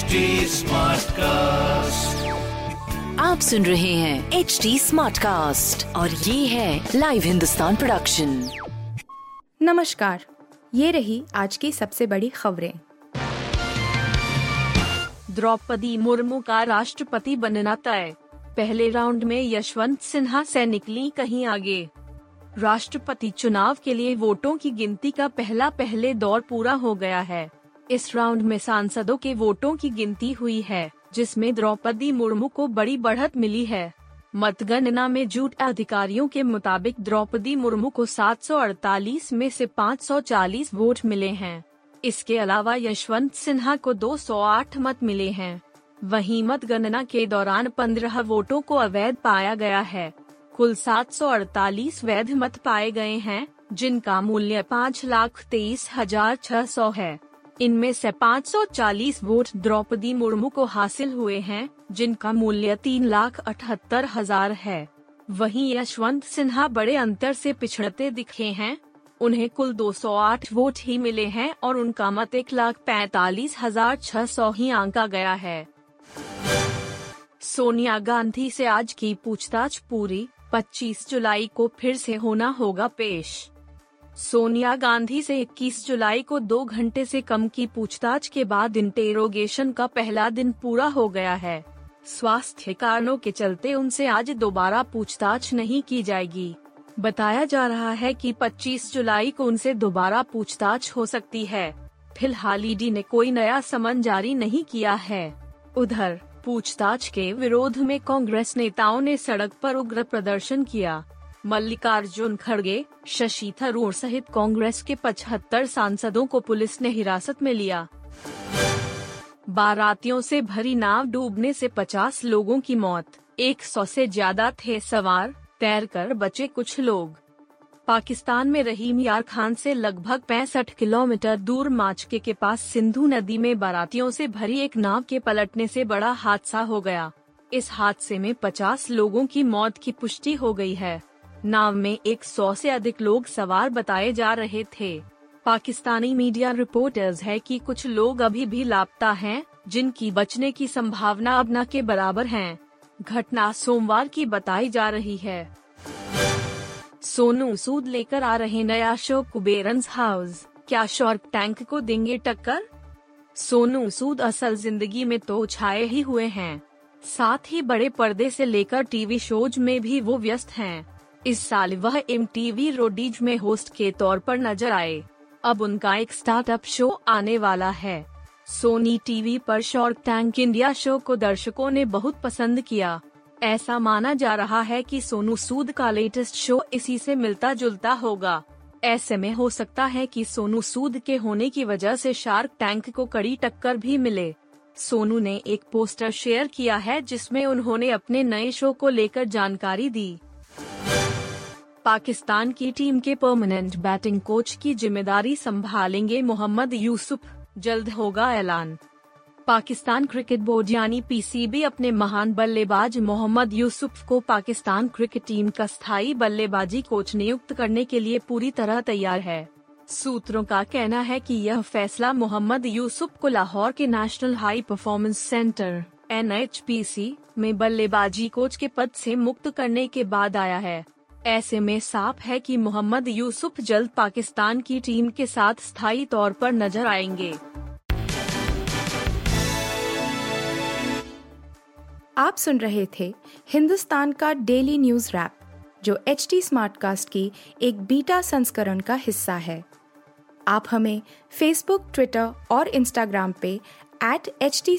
HD cast आप सुन रहे हैं एच डी स्मार्ट कास्ट और ये है लाइव हिंदुस्तान प्रोडक्शन नमस्कार ये रही आज की सबसे बड़ी खबरें। द्रौपदी मुर्मू का राष्ट्रपति बनना तय। पहले राउंड में यशवंत सिन्हा से निकली कहीं आगे। राष्ट्रपति चुनाव के लिए वोटों की गिनती का पहला पहले दौर पूरा हो गया है। इस राउंड में सांसदों के वोटों की गिनती हुई है, जिसमें द्रौपदी मुर्मू को बड़ी बढ़त मिली है। मतगणना में जूट अधिकारियों के मुताबिक द्रौपदी मुर्मू को 748 में से 540 वोट मिले हैं। इसके अलावा यशवंत सिन्हा को 208 मत मिले हैं। वहीं मतगणना के दौरान 15 वोटों को अवैध पाया गया है। कुल 748 वैध मत पाए गए हैं, जिनका मूल्य पाँच लाख तेईस हज़ार छह सौ है। इनमें से 540 वोट द्रौपदी मुर्मू को हासिल हुए हैं, जिनका मूल्य तीन लाख अठहत्तर हज़ार है। वहीं यशवंत सिन्हा बड़े अंतर से पिछड़ते दिखे हैं। उन्हें कुल 208 वोट ही मिले हैं और उनका मत एक लाख पैतालीस हज़ार छह सौ ही आंका गया है। सोनिया गांधी से आज की पूछताछ पूरी 25 जुलाई को फिर से होना होगा पेश। सोनिया गांधी से 21 जुलाई को दो घंटे से कम की पूछताछ के बाद इंटेरोगेशन का पहला दिन पूरा हो गया है। स्वास्थ्य कारणों के चलते उनसे आज दोबारा पूछताछ नहीं की जाएगी। बताया जा रहा है कि 25 जुलाई को उनसे दोबारा पूछताछ हो सकती है। फ़िलहाल ईडी ने कोई नया समन जारी नहीं किया है। उधर, पूछताछ के विरोध में कांग्रेस नेताओं ने सड़क पर उग्र प्रदर्शन किया। मल्लिकार्जुन खड़गे, शशि थरूर सहित कांग्रेस के 75 सांसदों को पुलिस ने हिरासत में लिया। बारातियों से भरी नाव डूबने से 50 लोगों की मौत 100 से ज़्यादा थे सवार तैरकर बचे कुछ लोग। पाकिस्तान में रहीम यार खान से लगभग 65 किलोमीटर दूर माचके के पास सिंधु नदी में बारातियों से भरी एक नाव के पलटने से बड़ा हादसा हो गया। इस हादसे में 50 लोगों की मौत की पुष्टि हो गई है। नाव में 100 से अधिक लोग सवार बताए जा रहे थे। पाकिस्तानी मीडिया रिपोर्टर्स है कि कुछ लोग अभी भी लापता हैं, जिनकी बचने की संभावना अब न के बराबर है। घटना सोमवार की बताई जा रही है। सोनू सूद लेकर आ रहे नया शो कुबेरन्स हाउस। क्या शॉर्क टैंक को देंगे टक्कर? सोनू सूद असल ज़िंदगी में तो छाए ही हुए हैं। साथ ही बड़े पर्दे से लेकर टीवी शोज़ में भी वो व्यस्त हैं। इस साल वह एम टीवी रोडीज में होस्ट के तौर पर नज़र आए। अब उनका एक स्टार्टअप शो आने वाला है। सोनी टीवी पर शॉर्क टैंक इंडिया शो को दर्शकों ने बहुत पसंद किया। ऐसा माना जा रहा है कि सोनू सूद का लेटेस्ट शो इसी से मिलता जुलता होगा। ऐसे में हो सकता है कि सोनू सूद के होने की वजह से शार्क टैंक को कड़ी टक्कर भी मिले। सोनू ने एक पोस्टर शेयर किया है जिसमें उन्होंने अपने नए शो को लेकर जानकारी दी। पाकिस्तान की टीम के परमानेंट बैटिंग कोच की ज़िम्मेदारी संभालेंगे मोहम्मद यूसुफ। जल्द होगा ऐलान। पाकिस्तान क्रिकेट बोर्ड यानी पीसीबी अपने महान बल्लेबाज मोहम्मद यूसुफ को पाकिस्तान क्रिकेट टीम का स्थायी बल्लेबाजी कोच नियुक्त करने के लिए पूरी तरह तैयार है। सूत्रों का कहना है कि यह फैसला मोहम्मद यूसुफ को लाहौर के national high performance centre NHPC में बल्लेबाजी कोच के पद से मुक्त करने के बाद आया है। ऐसे में साफ़ है कि मोहम्मद यूसुफ जल्द पाकिस्तान की टीम के साथ स्थायी तौर पर नज़र आएँगे। आप सुन रहे थे हिंदुस्तान का डेली न्यूज़ रैप, जो एच टी स्मार्टकास्ट की एक बीटा संस्करण का हिस्सा है। आप हमें फेसबुक ट्विटर और इंस्टाग्राम पे एट एच टी